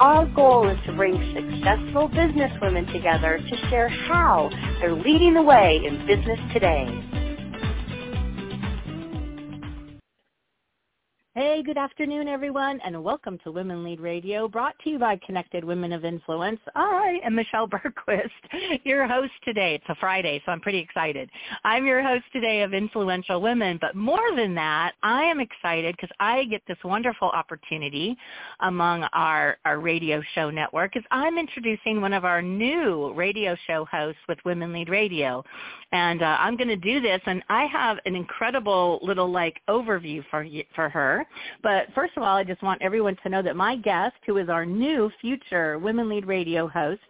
Our goal is to bring successful businesswomen together to share how they're leading the way in business today. Hey, good afternoon, everyone, and welcome to Women Lead Radio, brought to you by Connected Women of Influence. I am Michelle Bergquist, your host today. It's a Friday, so I'm pretty excited. I'm your host today of Influential Women, but more than that, I am excited because I get this wonderful opportunity among our, our radio show network as I'm introducing one of our new radio show hosts with Women Lead Radio. And uh, I'm going to do this, and I have an incredible little like overview for for her. But first of all, I just want everyone to know that my guest, who is our new future Women Lead Radio host,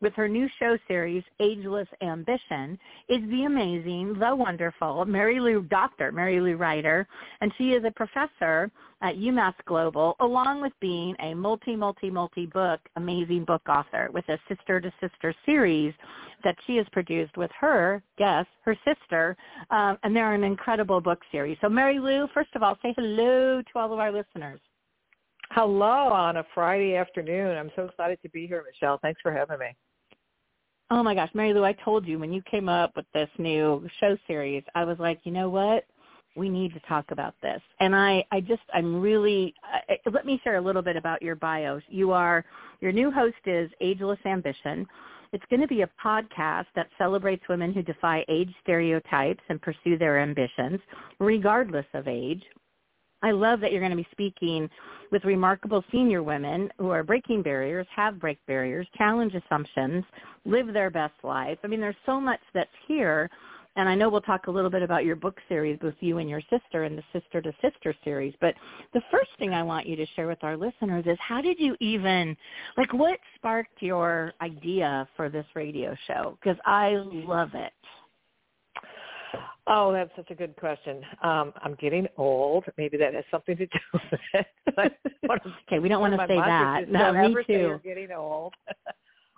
with her new show series, Ageless Ambition, is the amazing, the wonderful Marilou, Dr. Marilou Ryder, and she is a professor at UMass Global, along with being a multi, multi, multi-book, amazing book author with a sister-to-sister series that she has produced with her guest, her sister, um, and they're an incredible book series. So Marilou, first of all, say hello to all of our listeners. Hello on a Friday afternoon. I'm so excited to be here, Michelle. Thanks for having me. Oh my gosh, Marilou, I told you when you came up with this new show series, I was like, you know what? We need to talk about this. And I, I just, I'm really, let me share a little bit about your bios. You are, your new host is Ageless Ambition. It's going to be a podcast that celebrates women who defy age stereotypes and pursue their ambitions, regardless of age. I love that you're going to be speaking with remarkable senior women who are breaking barriers, have break barriers, challenge assumptions, live their best life. I mean, there's so much that's here. And I know we'll talk a little bit about your book series both you and your sister and the Sister to Sister series. But the first thing I want you to share with our listeners is how did you even, like what sparked your idea for this radio show? Because I love it. Oh, that's such a good question. Um, I'm getting old. Maybe that has something to do with it. okay, we don't want to say that. No, me too. Getting old.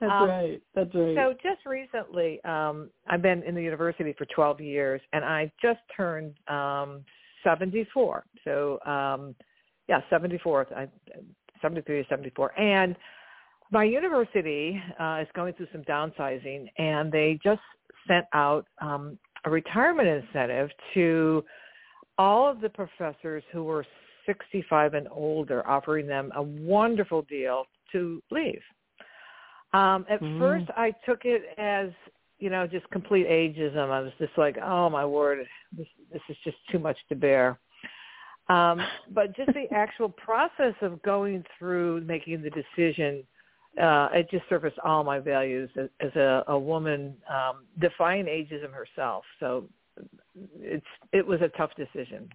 That's um, right. That's right. So just recently, um, I've been in the university for 12 years, and I just turned um, 74. So um, yeah, 74. I, 73 or 74, and my university uh, is going through some downsizing, and they just sent out um, a retirement incentive to all of the professors who were 65 and older, offering them a wonderful deal to leave. Um, at mm. first, I took it as you know just complete ageism. I was just like, oh my word, this this is just too much to bear. Um, but just the actual process of going through making the decision uh, it just surfaced all my values as, as a, a woman um, defying ageism herself. So it's it was a tough decision.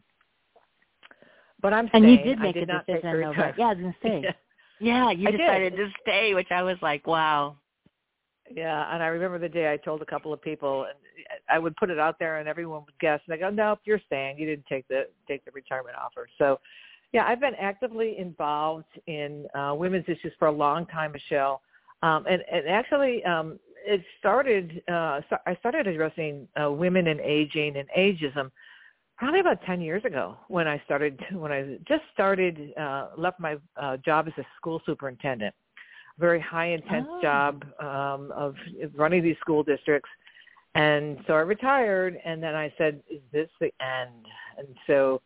But I'm and you did make did a decision? Yeah, I was gonna say. yeah. yeah, you I decided did. to stay, which I was like, wow. Yeah, and I remember the day I told a couple of people, and I would put it out there, and everyone would guess, and they go, "Nope, you're staying. You didn't take the take the retirement offer." So yeah, I've been actively involved in uh, women's issues for a long time, Michelle. Um, and, and actually, um, it started. Uh, I started addressing uh, women and aging and ageism probably about 10 years ago when I started when I just started uh, left my uh, job as a school superintendent. Very high intense oh. job um, of running these school districts. And so I retired and then I said, is this the end? And so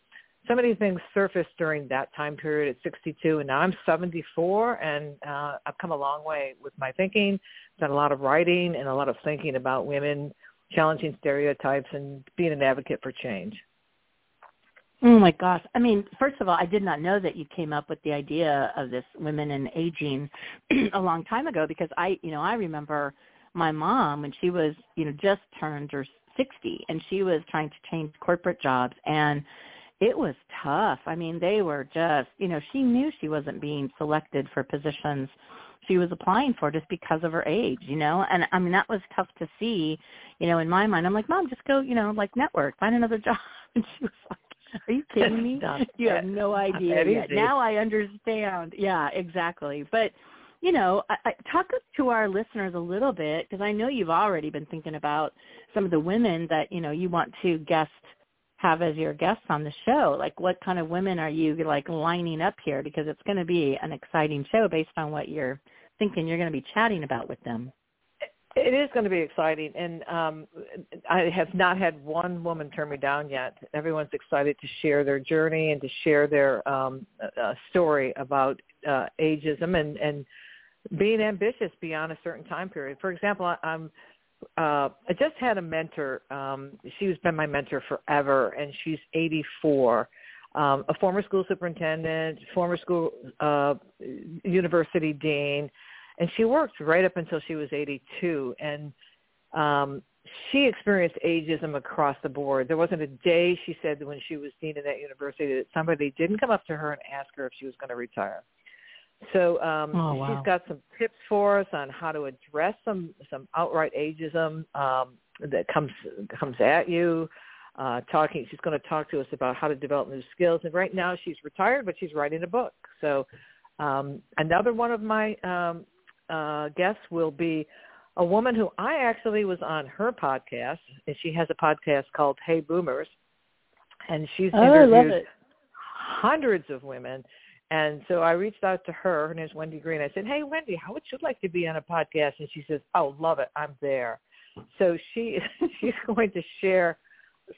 so many things surfaced during that time period at 62 and now I'm 74 and uh, I've come a long way with my thinking, done a lot of writing and a lot of thinking about women, challenging stereotypes and being an advocate for change. Oh my gosh. I mean, first of all, I did not know that you came up with the idea of this women and aging a long time ago because I, you know, I remember my mom when she was, you know, just turned her 60 and she was trying to change corporate jobs and it was tough. I mean, they were just, you know, she knew she wasn't being selected for positions she was applying for just because of her age, you know? And I mean that was tough to see, you know, in my mind. I'm like, Mom, just go, you know, like network, find another job and she was like are you kidding me? you have no idea yet. Now I understand. Yeah, exactly. But you know, I, I, talk to our listeners a little bit because I know you've already been thinking about some of the women that you know you want to guest have as your guests on the show. Like, what kind of women are you like lining up here? Because it's going to be an exciting show based on what you're thinking you're going to be chatting about with them. It is going to be exciting, and um, I have not had one woman turn me down yet. Everyone's excited to share their journey and to share their um, uh, story about uh, ageism and and being ambitious beyond a certain time period. For example, I, I'm uh, I just had a mentor. Um, she's been my mentor forever, and she's 84. Um, a former school superintendent, former school uh, university dean, and she worked right up until she was 82. And um, she experienced ageism across the board. There wasn't a day, she said, when she was dean of that university that somebody didn't come up to her and ask her if she was going to retire. So um, oh, wow. she's got some tips for us on how to address some some outright ageism um, that comes comes at you. Uh, talking, she's going to talk to us about how to develop new skills. And right now, she's retired, but she's writing a book. So um, another one of my um, uh, guests will be a woman who I actually was on her podcast, and she has a podcast called Hey Boomers, and she's oh, interviewed hundreds of women and so I reached out to her. Her name's Wendy Green. I said, "Hey, Wendy, how would you like to be on a podcast?" And she says, "Oh, love it. I'm there." So she she's going to share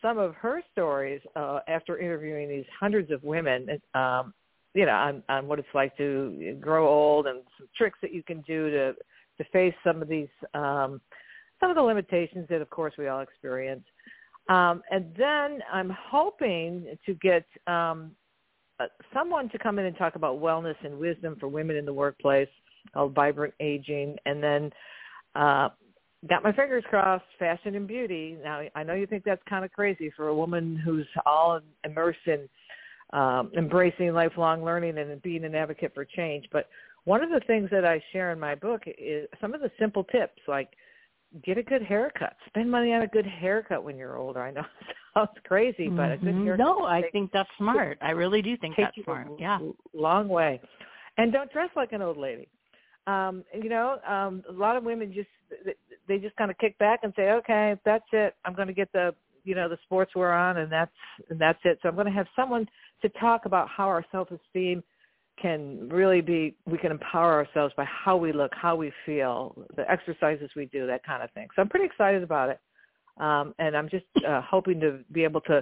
some of her stories uh, after interviewing these hundreds of women. Um, you know, on, on what it's like to grow old and some tricks that you can do to to face some of these um, some of the limitations that, of course, we all experience. Um, and then I'm hoping to get um, someone to come in and talk about wellness and wisdom for women in the workplace called Vibrant Aging, and then uh, got my fingers crossed, fashion and beauty. Now I know you think that's kind of crazy for a woman who's all immersed in um, embracing lifelong learning and being an advocate for change, but one of the things that I share in my book is some of the simple tips like get a good haircut. Spend money on a good haircut when you're older. I know it sounds crazy, but mm-hmm. a good mm-hmm. haircut. No, I think that's smart. I really do think that's smart. Yeah. Long way. And don't dress like an old lady. Um, you know, um, a lot of women just they just kind of kick back and say, "Okay, that's it. I'm going to get the you know the sportswear on, and that's and that's it." So I'm going to have someone to talk about how our self-esteem can really be we can empower ourselves by how we look, how we feel, the exercises we do, that kind of thing. So I'm pretty excited about it, um, and I'm just uh, hoping to be able to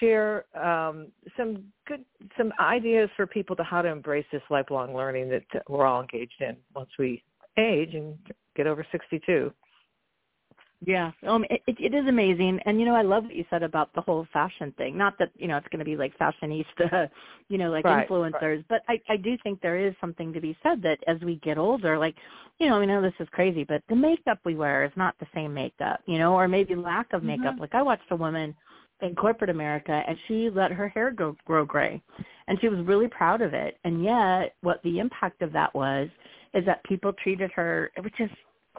share um, some good some ideas for people to how to embrace this lifelong learning that we're all engaged in once we age and get over 62. Yeah, um, it, it is amazing, and you know I love what you said about the whole fashion thing. Not that you know it's going to be like fashionista, you know, like right, influencers, right. but I I do think there is something to be said that as we get older, like you know, I know this is crazy, but the makeup we wear is not the same makeup, you know, or maybe lack of makeup. Mm-hmm. Like I watched a woman in corporate America, and she let her hair go grow gray, and she was really proud of it. And yet, what the impact of that was is that people treated her, which is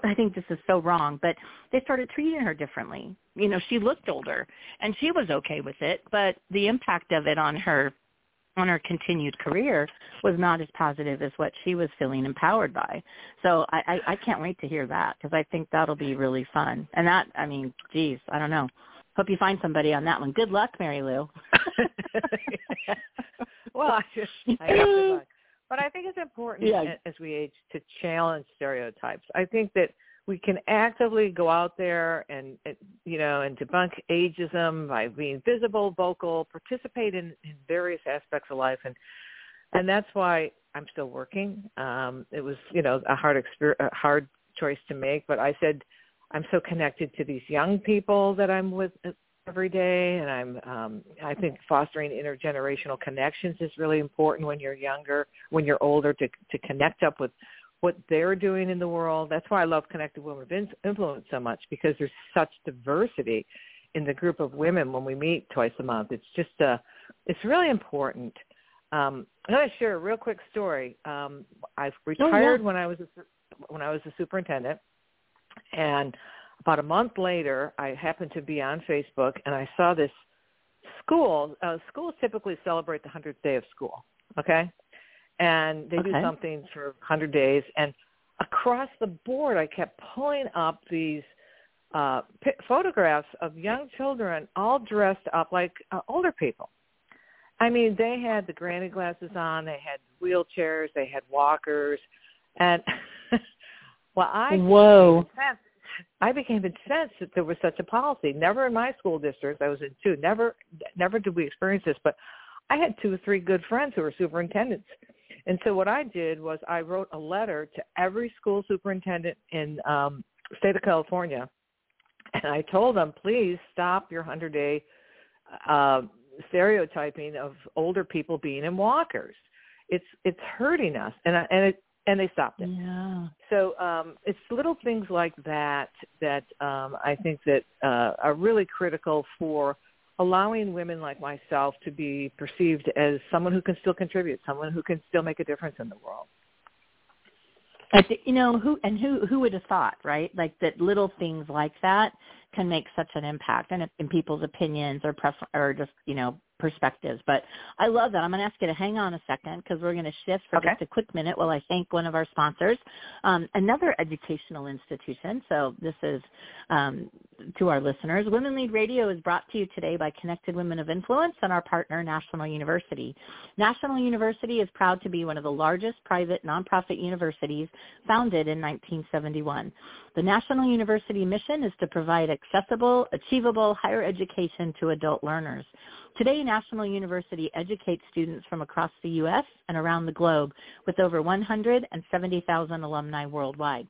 I think this is so wrong, but they started treating her differently. You know, she looked older and she was okay with it, but the impact of it on her on her continued career was not as positive as what she was feeling empowered by. So I, I, I can't wait to hear that because I think that'll be really fun. And that, I mean, geez, I don't know. Hope you find somebody on that one. Good luck, Marilou. well, I just I have good luck. But I think it's important yeah. as we age to challenge stereotypes. I think that we can actively go out there and you know and debunk ageism by being visible, vocal, participate in, in various aspects of life, and and that's why I'm still working. Um, it was you know a hard exper- a hard choice to make, but I said I'm so connected to these young people that I'm with every day and I'm um I think fostering intergenerational connections is really important when you're younger, when you're older to to connect up with what they're doing in the world. That's why I love Connected Women of Influence so much because there's such diversity in the group of women when we meet twice a month. It's just uh it's really important Um, I'm going to share a real quick story. Um, I retired oh, yeah. when I was a, when I was a superintendent, and about a month later, I happened to be on Facebook and I saw this school. Uh, schools typically celebrate the 100th day of school, okay? And they okay. do something for 100 days. And across the board, I kept pulling up these uh, p- photographs of young children all dressed up like uh, older people. I mean, they had the granny glasses on, they had wheelchairs, they had walkers, and well, I whoa, I became incensed that there was such a policy. Never in my school district, I was in two. Never, never did we experience this. But I had two or three good friends who were superintendents, and so what I did was I wrote a letter to every school superintendent in um, state of California, and I told them, please stop your hundred day uh, stereotyping of older people being in walkers. It's it's hurting us, and I, and it and they stopped it. Yeah. So um, it's little things like that that um, I think that uh, are really critical for allowing women like myself to be perceived as someone who can still contribute, someone who can still make a difference in the world. I think, you know who and who who would have thought, right? Like that little things like that can make such an impact in, in people's opinions or pref- or just you know perspectives. But I love that. I'm going to ask you to hang on a second because we're going to shift for okay. just a quick minute while I thank one of our sponsors, um, another educational institution. So this is um, to our listeners. Women Lead Radio is brought to you today by Connected Women of Influence and our partner, National University. National University is proud to be one of the largest private nonprofit universities founded in 1971. The National University mission is to provide accessible, achievable higher education to adult learners. Today, National University educates students from across the U.S. and around the globe with over 170,000 alumni worldwide.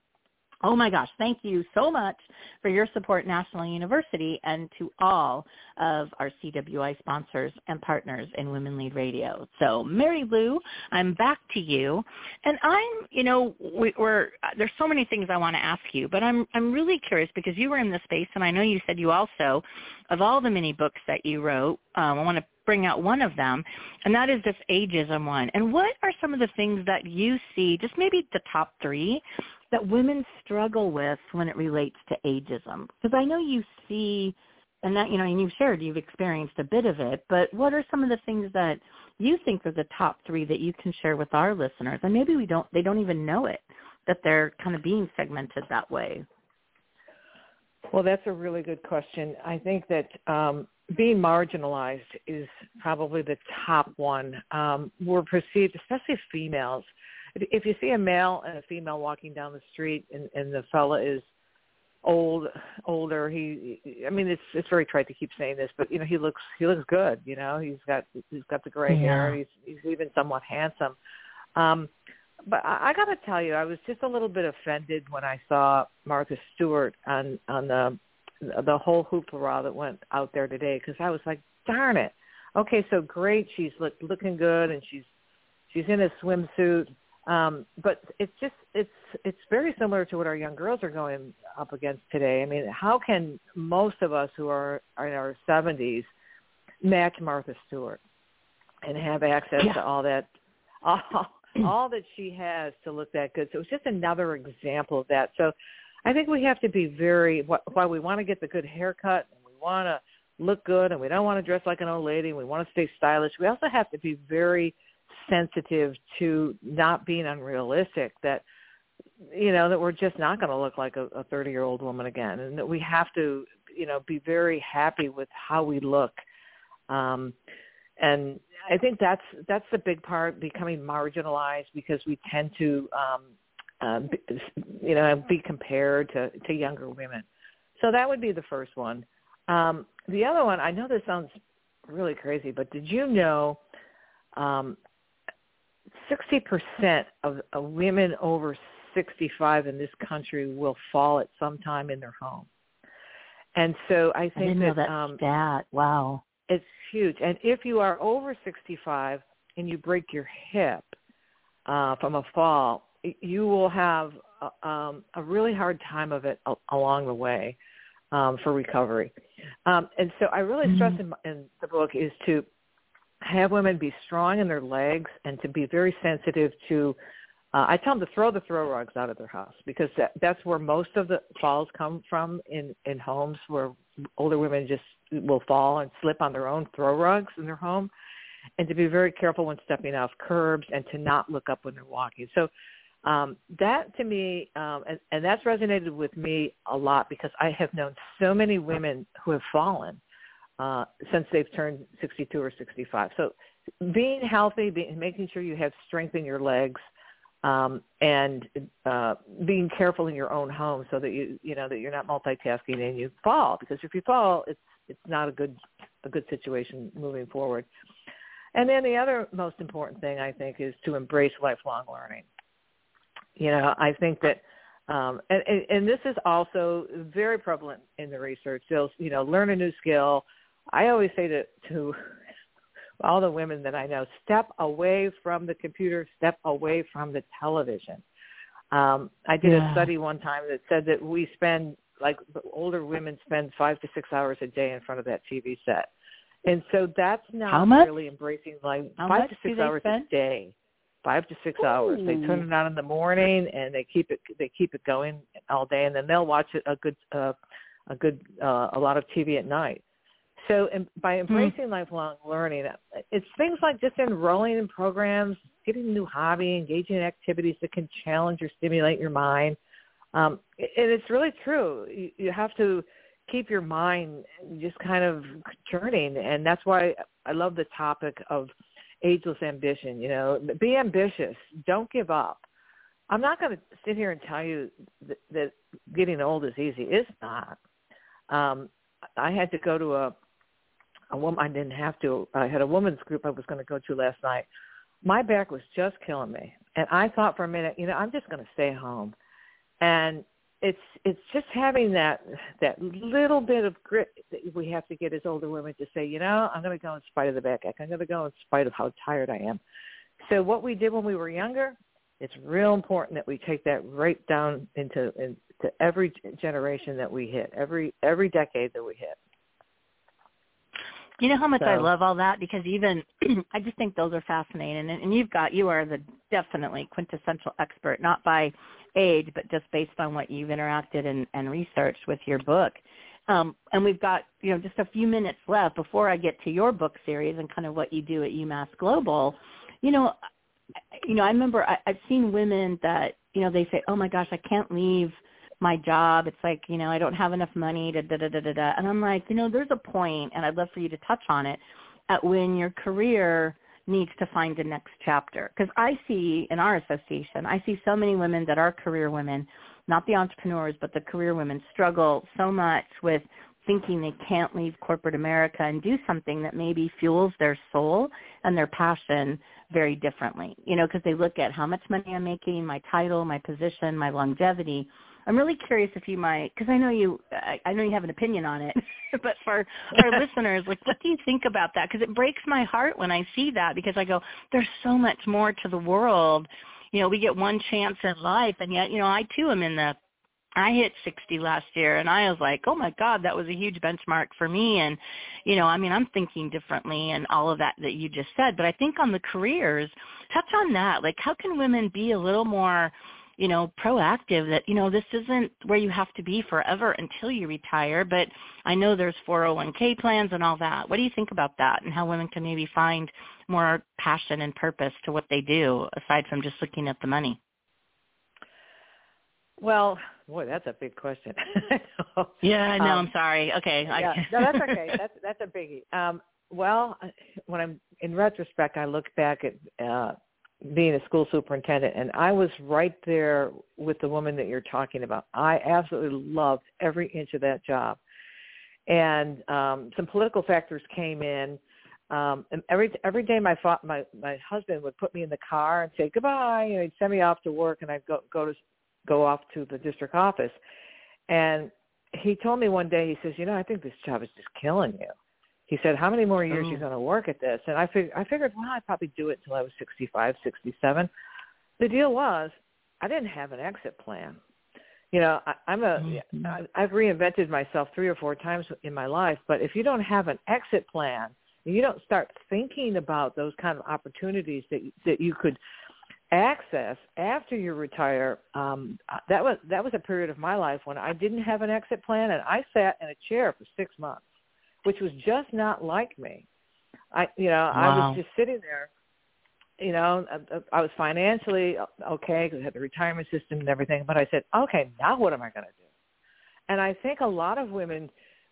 Oh my gosh, thank you so much for your support, National University, and to all of our CWI sponsors and partners in Women Lead Radio. So, Marilou, I'm back to you, and I'm, you know, we, are there's so many things I want to ask you, but I'm I'm really curious because you were in the space, and I know you said you also, of all the many books that you wrote, um, I want to bring out one of them, and that is this ageism one. And what are some of the things that you see, just maybe the top three, that women struggle with when it relates to ageism? Because I know you see, and that you know, and you've shared you've experienced a bit of it, but what are some of the things that you think are the top three that you can share with our listeners? And maybe we don't, they don't even know it that they're kind of being segmented that way. Well, that's a really good question. I think that um, being marginalized is probably the top one. Um, we're perceived, especially females, if you see a male and a female walking down the street and, and the fella is old older he i mean it's it's very trite to keep saying this but you know he looks he looks good you know he's got he's got the gray yeah. hair he's he's even somewhat handsome um but I, I got to tell you, I was just a little bit offended when I saw Martha Stewart on on the the whole hoopla that went out there today because I was like, darn it. Okay, so great, she's look, looking good and she's she's in a swimsuit um, but it's just it's it's very similar to what our young girls are going up against today. I mean, how can most of us who are, are in our 70s match Martha Stewart and have access yeah. to all that all, all that she has to look that good? So it's just another example of that. So I think we have to be very while we want to get the good haircut and we want to look good and we don't want to dress like an old lady and we want to stay stylish. We also have to be very sensitive to not being unrealistic that you know that we're just not going to look like a 30 year old woman again. And that we have to you know be very happy with how we look. Um and i think that's that's the big part becoming marginalized because we tend to um be, you know be compared to to younger women. So that would be the first one. Um the other one i know this sounds really crazy but did you know um 60% of, of women over 65 in this country will fall at some time in their home. And so I think I that, that um, stat. Wow. It's huge. And if you are over 65 and you break your hip uh, from a fall, you will have a, um, a really hard time of it a- along the way um, for recovery. Um, and so I really stress mm-hmm. in, in the book is to have women be strong in their legs and to be very sensitive to uh, I tell them to throw the throw rugs out of their house because that, that's where most of the falls come from in in homes where older women just will fall and slip on their own throw rugs in their home, and to be very careful when stepping off curbs and to not look up when they're walking. So um, that to me, um, and, and that's resonated with me a lot because I have known so many women who have fallen uh, since they've turned 62 or 65. So being healthy, being, making sure you have strength in your legs, um, and uh, being careful in your own home so that you you know that you're not multitasking and you fall because if you fall, it's it's not a good a good situation moving forward. And then the other most important thing I think is to embrace lifelong learning. You know, I think that um, and, and this is also very prevalent in the research. They'll, you know, learn a new skill. I always say to, to all the women that I know, step away from the computer, step away from the television. Um, I did yeah. a study one time that said that we spend, like older women spend five to six hours a day in front of that TV set. And so that's not really embracing like How five to six hours spend? a day five to six Ooh. hours. They turn it on in the morning and they keep it they keep it going all day, and then they'll watch it a good uh, a good uh, a lot of TV at night. So in, by Hmm. embracing mm lifelong learning, it's things like just enrolling in programs, getting a new hobby, engaging in activities that can challenge or stimulate your mind. Um, and it's really true. You, you have to keep your mind just kind of churning, and that's why I love the topic of ageless ambition. You know, be ambitious. Don't give up. I'm not going to sit here and tell you that, that getting old is easy. It's not. Um, I had to go to a a woman. I didn't have to. I had a women's group I was going to go to last night. My back was just killing me, and I thought for a minute, you know, I'm just going to stay home. And it's it's just having that that little bit of grit that we have to get as older women to say, you know, I'm going to go in spite of the backache. I'm going to go in spite of how tired I am. So what we did when we were younger, it's real important that we take that right down into into every generation that we hit, every every decade that we hit. You know how much So- I love all that because even I just think those are fascinating, and, and you've got you are the definitely quintessential expert, not by age, but just based on what you've interacted and, and researched with your book. Um, and we've got you know just a few minutes left before I get to your book series and kind of what you do at UMass Global. You know, you know I remember I, I've seen women that you know they say, oh my gosh, I can't leave my job. It's like, you know, I don't have enough money to da da da da da. And I'm like, you know, there's a point, and I'd love for you to touch on it, at when your career needs to find the next chapter. Because I see in our association, I see so many women that are career women, not the entrepreneurs, but the career women struggle so much with thinking they can't leave corporate America and do something that maybe fuels their soul and their passion very differently. You know, because they look at how much money I'm making, my title, my position, my longevity, I'm really curious if you might, because I know you, I, I know you have an opinion on it, but for our listeners, like, what do you think about that? Because it breaks my heart when I see that because I go, there's so much more to the world. You know, we get one chance in life, and yet, you know, I too am in the. I hit 60 last year, and I was like, oh my God, that was a huge benchmark for me. And, you know, I mean, I'm thinking differently and all of that that you just said. But I think on the careers, touch on that. Like, how can women be a little more you know, proactive that, you know, this isn't where you have to be forever until you retire, but I know there's 401k plans and all that. What do you think about that and how women can maybe find more passion and purpose to what they do aside from just looking at the money? Well, boy, that's a big question. yeah, I know. Um, I'm sorry. Okay. yeah, no, that's okay. That's that's a biggie. Um, well, when I'm in retrospect, I look back at uh, being a school superintendent, and I was right there with the woman that you're talking about. I absolutely loved every inch of that job, and um, some political factors came in. Um, and every every day, my fa- my my husband would put me in the car and say goodbye, and he'd send me off to work, and I'd go go to go off to the district office. And he told me one day, he says, you know, I think this job is just killing you. He said, how many more years Oh. are you going to work at this? And I, fig- I figured, well, I'd probably do it until I was 65, 67. The deal was I didn't have an exit plan. You know, I, I'm a, Mhm. I, I've reinvented myself three or four times in my life, but if you don't have an exit plan, and you don't start thinking about those kind of opportunities that that you could access after you retire um that was that was a period of my life when I didn't have an exit plan and I sat in a chair for 6 months which was just not like me I you know wow. I was just sitting there you know I, I was financially uh, okay because I had the retirement system and everything but I said okay now what am I going to do and I think a lot of women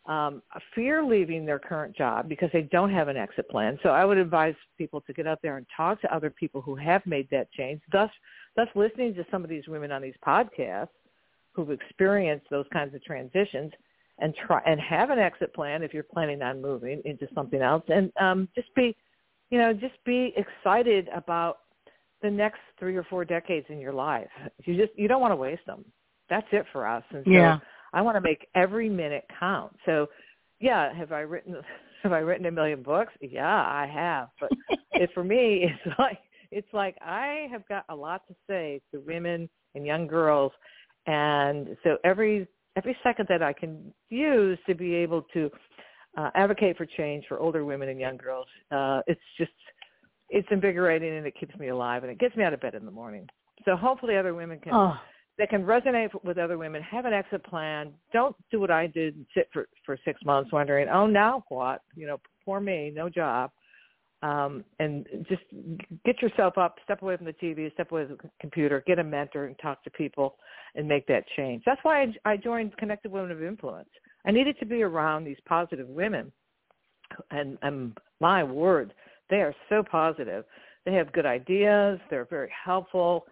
um, fear leaving their current job because they don't have an exit plan. So I would advise people to get out there and talk to other people who have made that change. Thus, thus listening to some of these women on these podcasts who've experienced those kinds of transitions and try and have an exit plan if you're planning on moving into something else and um just be you know just be excited about the next three or four decades in your life you just you don't want to waste them that's it for us and so yeah. I want to make every minute count. So, yeah, have I written have I written a million books? Yeah, I have. But it, for me, it's like it's like I have got a lot to say to women and young girls, and so every every second that I can use to be able to uh, advocate for change for older women and young girls, uh, it's just it's invigorating and it keeps me alive and it gets me out of bed in the morning. So hopefully other women can oh that can resonate with other women. Have an exit plan. Don't do what I did and sit for for six months wondering, oh, now what? You know, poor me, no job. Um, and just get yourself up, step away from the TV, step away from the computer, get a mentor, and talk to people, and make that change. That's why I, joined Connected Women of Influence. I needed to be around these positive women, and, and my word, they are so positive. They have good ideas. They're very helpful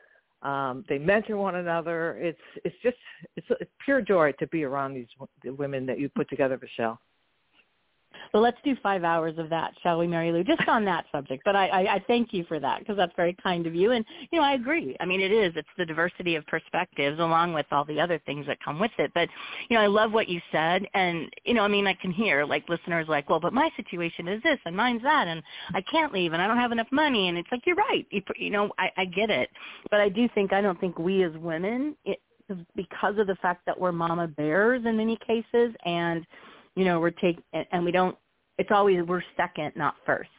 um, they mentor one another. It's it's just it's, it's pure joy to be around these the women that you put together, Michelle. So let's do five hours of that, shall we, Marilou? Just on that subject. But I, I, I thank you for that because that's very kind of you. And you know, I agree. I mean, it is. It's the diversity of perspectives along with all the other things that come with it. But you know, I love what you said. And you know, I mean, I can hear like listeners like, well, but my situation is this and mine's that, and I can't leave, and I don't have enough money. And it's like you're right. You, you know, I, I get it. But I do think I don't think we as women. It, because of the fact that we're mama bears in many cases and you know we're taking, and we don't it's always we're second not first.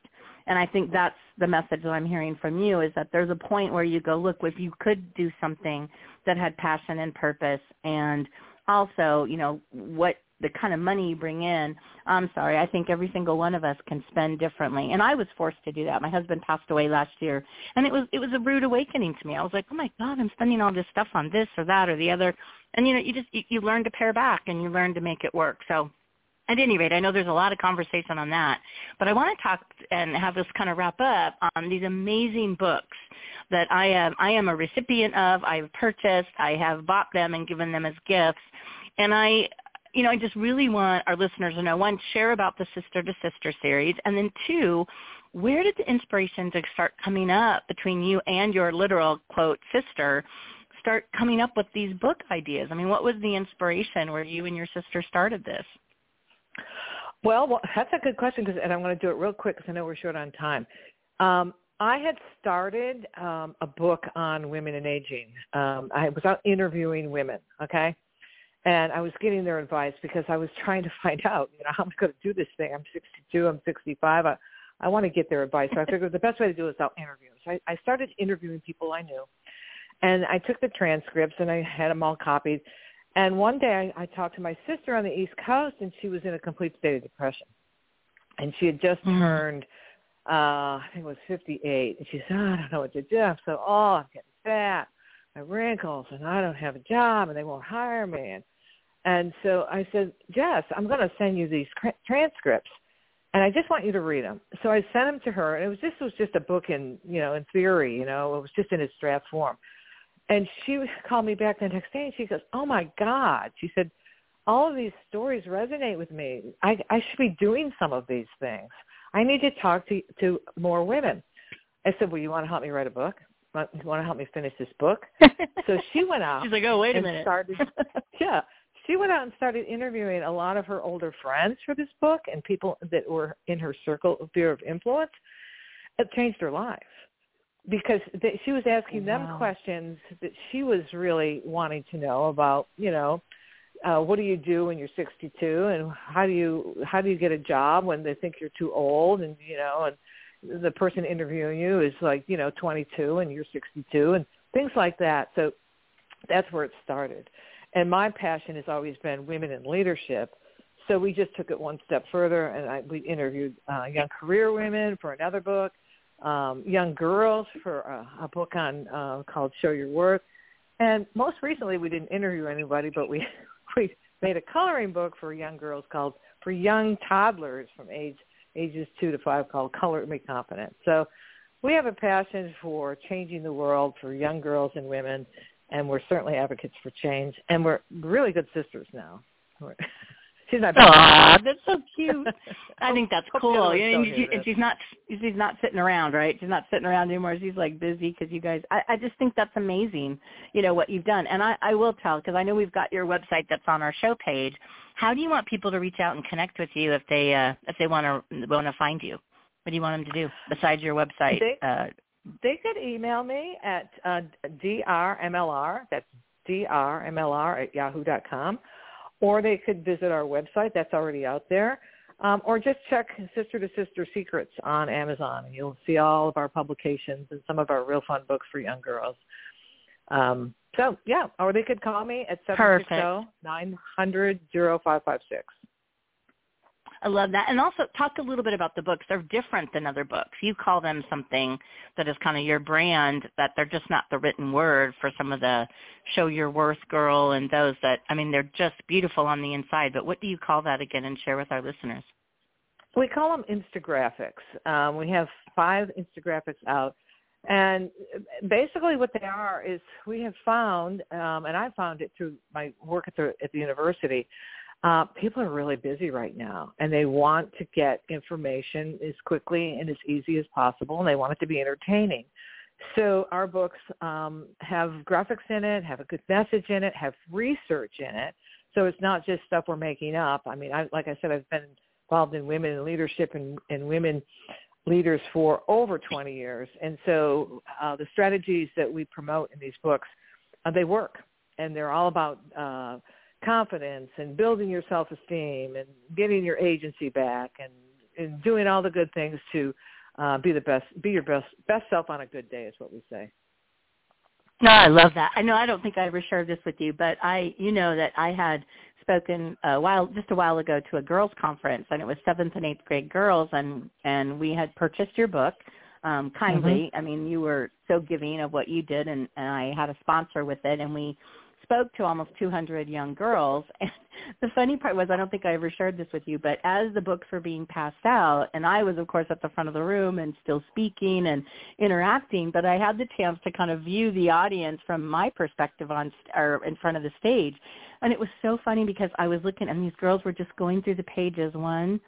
And i think that's the message that i'm hearing from you is that there's a point where you go look if you could do something that had passion and purpose and also you know what the kind of money you bring in i'm sorry i think every single one of us can spend differently. And i was forced to do that. My husband passed away last year. And it was it was a rude awakening to me. I was like oh my god i'm spending all this stuff on this or that or the other. And you know you just you, you learn to pare back and you learn to make it work. So at any rate, I know there's a lot of conversation on that, but I want to talk and have this kind of wrap up on these amazing books that I am I am a recipient of. I've purchased, I have bought them and given them as gifts, and I you know, I just really want our listeners to know one, share about the Sister to Sister series, and then two, where did the inspiration to start coming up between you and your literal quote sister start coming up with these book ideas? I mean, what was the inspiration where you and your sister started this? Well, well that's a good question, cause, and I'm going to do it real quick because I know we're short on time. Um, I had started um, a book on women and aging. Um, I was out interviewing women, okay, and I was getting their advice because I was trying to find out, you know, how am I going to do this thing? I'm 62, I'm 65. I, I want to get their advice. So I figured the best way to do it is out interview. So I, I started interviewing people I knew, and I took the transcripts and I had them all copied. And one day I, I talked to my sister on the East Coast, and she was in a complete state of depression. And she had just mm-hmm. turned, uh, I think it was 58. And she said, oh, I don't know what to do. I'm so, oh, I'm getting fat, my wrinkles, and I don't have a job, and they won't hire me. And, and so I said, Jess, I'm going to send you these transcripts and I just want you to read them. So I sent them to her, and it was just it was just a book in you know in theory, you know, it was just in its draft form. And she called me back the next day and she goes, oh my God. She said, all of these stories resonate with me. I, I should be doing some of these things. I need to talk to, to more women. I said, well, you want to help me write a book? You want to help me finish this book? so she went out. She's like, oh, wait a minute. Started, yeah. She went out and started interviewing a lot of her older friends for this book and people that were in her circle of sphere of influence. It changed her life because they, she was asking wow. them questions that she was really wanting to know about, you know, uh, what do you do when you're 62, and how do you how do you get a job when they think you're too old, and you know, and the person interviewing you is like you know 22 and you're 62, and things like that. So that's where it started. And my passion has always been women in leadership. So we just took it one step further, and I, we interviewed uh, young career women for another book, um, young girls for a, a book on uh, called Show Your Worth, and most recently we didn't interview anybody, but we we made a coloring book for young girls called for young toddlers from age ages two to five called Color Me Confident. So we have a passion for changing the world for young girls and women, and we're certainly advocates for change, and we're really good sisters now. She's not. Aw, that's so cute. I think that's cool. And she, and she's not she's not sitting around, right? She's not sitting around anymore. She's like busy because you guys. I, I just think that's amazing. You know what you've done, and I, I will tell because I know we've got your website that's on our show page. How do you want people to reach out and connect with you if they uh, if they want to want to find you? What do you want them to do besides your website? They, uh, they could email me at uh, drmlr. That's drmlr at yahoo dot com or they could visit our website. That's already out there. Um, or just check Sister to Sister Secrets on Amazon, and you'll see all of our publications and some of our real fun books for young girls. Um, so, yeah, or they could call me at 760 900 0556. I love that. And also talk a little bit about the books. They're different than other books. You call them something that is kind of your brand, that they're just not the written word for some of the Show Your Worth Girl and those that, I mean, they're just beautiful on the inside. But what do you call that again and share with our listeners? We call them Instagraphics. Um, we have five Instagraphics out. And basically what they are is we have found, um, and I found it through my work at the, at the university, uh, people are really busy right now and they want to get information as quickly and as easy as possible and they want it to be entertaining. So our books um, have graphics in it, have a good message in it, have research in it. So it's not just stuff we're making up. I mean, I, like I said, I've been involved in women in leadership and, and women leaders for over 20 years. And so uh, the strategies that we promote in these books, uh, they work. And they're all about uh, confidence and building your self-esteem and getting your agency back and, and doing all the good things to uh, be the best, be your best, best self on a good day is what we say. No, I love that. I know I don't think I ever shared this with you, but I, you know, that I had spoken a while, just a while ago to a girls conference, and it was seventh and eighth grade girls, and and we had purchased your book um, kindly. Mm-hmm. I mean, you were so giving of what you did, and, and I had a sponsor with it, and we spoke to almost 200 young girls. And the funny part was, I don't think I ever shared this with you, but as the books were being passed out, and I was, of course, at the front of the room and still speaking and interacting, but I had the chance to kind of view the audience from my perspective on or in front of the stage. And it was so funny because I was looking, and these girls were just going through the pages one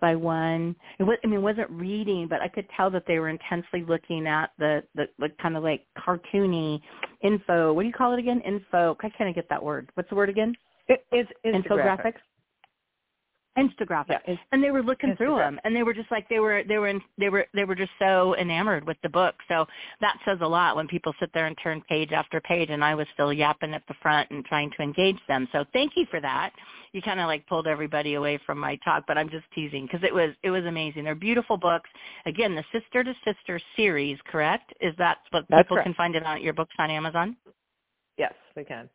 by one. It was, I mean, it wasn't reading, but I could tell that they were intensely looking at the, the, the kind of like cartoony info. What do you call it again? Info. I can't get that word. What's the word again? It, it's infographics. Instagraphic, yeah, and they were looking through them, and they were just like they were they were in, they were they were just so enamored with the book. So that says a lot when people sit there and turn page after page, and I was still yapping at the front and trying to engage them. So thank you for that. You kind of like pulled everybody away from my talk, but I'm just teasing because it was it was amazing. They're beautiful books. Again, the Sister to Sister series, correct? Is that what That's people correct. can find it on your books on Amazon? Yes, they can.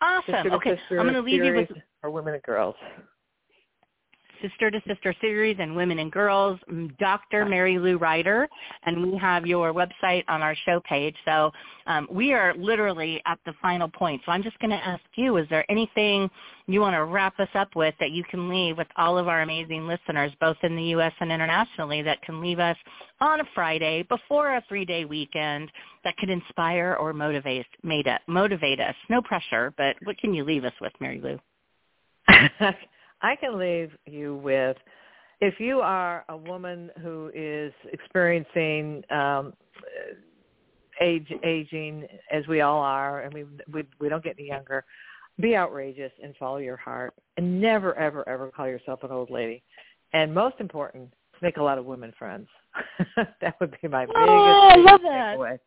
Awesome. Sister okay, sister I'm going to leave you with for women and girls. Sister to Sister series and Women and Girls, Dr. Marilou Ryder, and we have your website on our show page. So um, we are literally at the final point. So I'm just going to ask you, is there anything you want to wrap us up with that you can leave with all of our amazing listeners, both in the U.S. and internationally, that can leave us on a Friday before a three-day weekend that could inspire or motivate, motivate us? No pressure, but what can you leave us with, Marilou? I can leave you with if you are a woman who is experiencing um, age aging as we all are, and we we we don't get any younger. Be outrageous and follow your heart, and never ever ever call yourself an old lady. And most important, make a lot of women friends. that would be my biggest, oh, I love that. takeaway.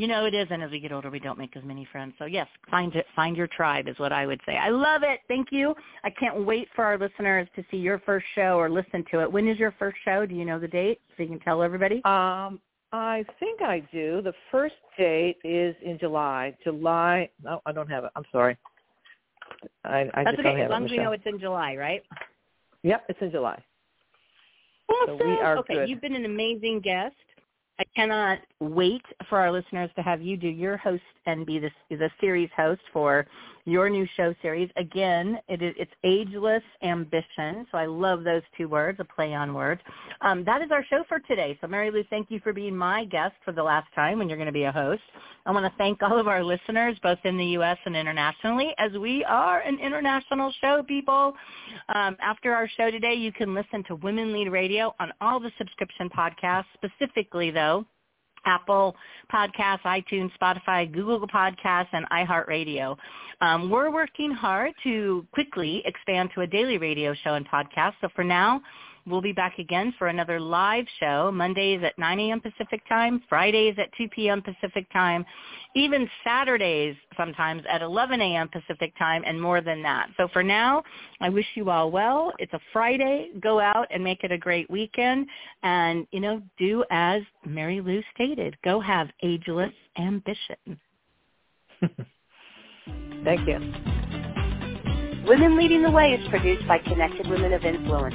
You know it is, and as we get older, we don't make as many friends. So yes, find it, find your tribe is what I would say. I love it. Thank you. I can't wait for our listeners to see your first show or listen to it. When is your first show? Do you know the date so you can tell everybody? Um, I think I do. The first date is in July. July. No, I don't have it. I'm sorry. I, I That's just okay. don't have as long it. as we know it's in July, right? Yep, it's in July. Awesome. So we are okay, good. you've been an amazing guest. I cannot wait for our listeners to have you do your host and be the, the series host for your new show series. Again, it is, it's Ageless Ambition. So I love those two words, a play on words. Um, that is our show for today. So Marilou, thank you for being my guest for the last time when you're going to be a host. I want to thank all of our listeners, both in the U.S. and internationally, as we are an international show, people. Um, after our show today, you can listen to Women Lead Radio on all the subscription podcasts, specifically, though, Apple Podcasts, iTunes, Spotify, Google Podcasts, and iHeartRadio. Um, we're working hard to quickly expand to a daily radio show and podcast. So for now, we'll be back again for another live show, Mondays at 9 a.m. Pacific Time, Fridays at 2 p.m. Pacific Time, even Saturdays sometimes at 11 a.m. Pacific Time, and more than that. So for now, I wish you all well. It's a Friday. Go out and make it a great weekend. And, you know, do as Marilou stated. Go have ageless ambition. Thank you. Women Leading the Way is produced by Connected Women of Influence,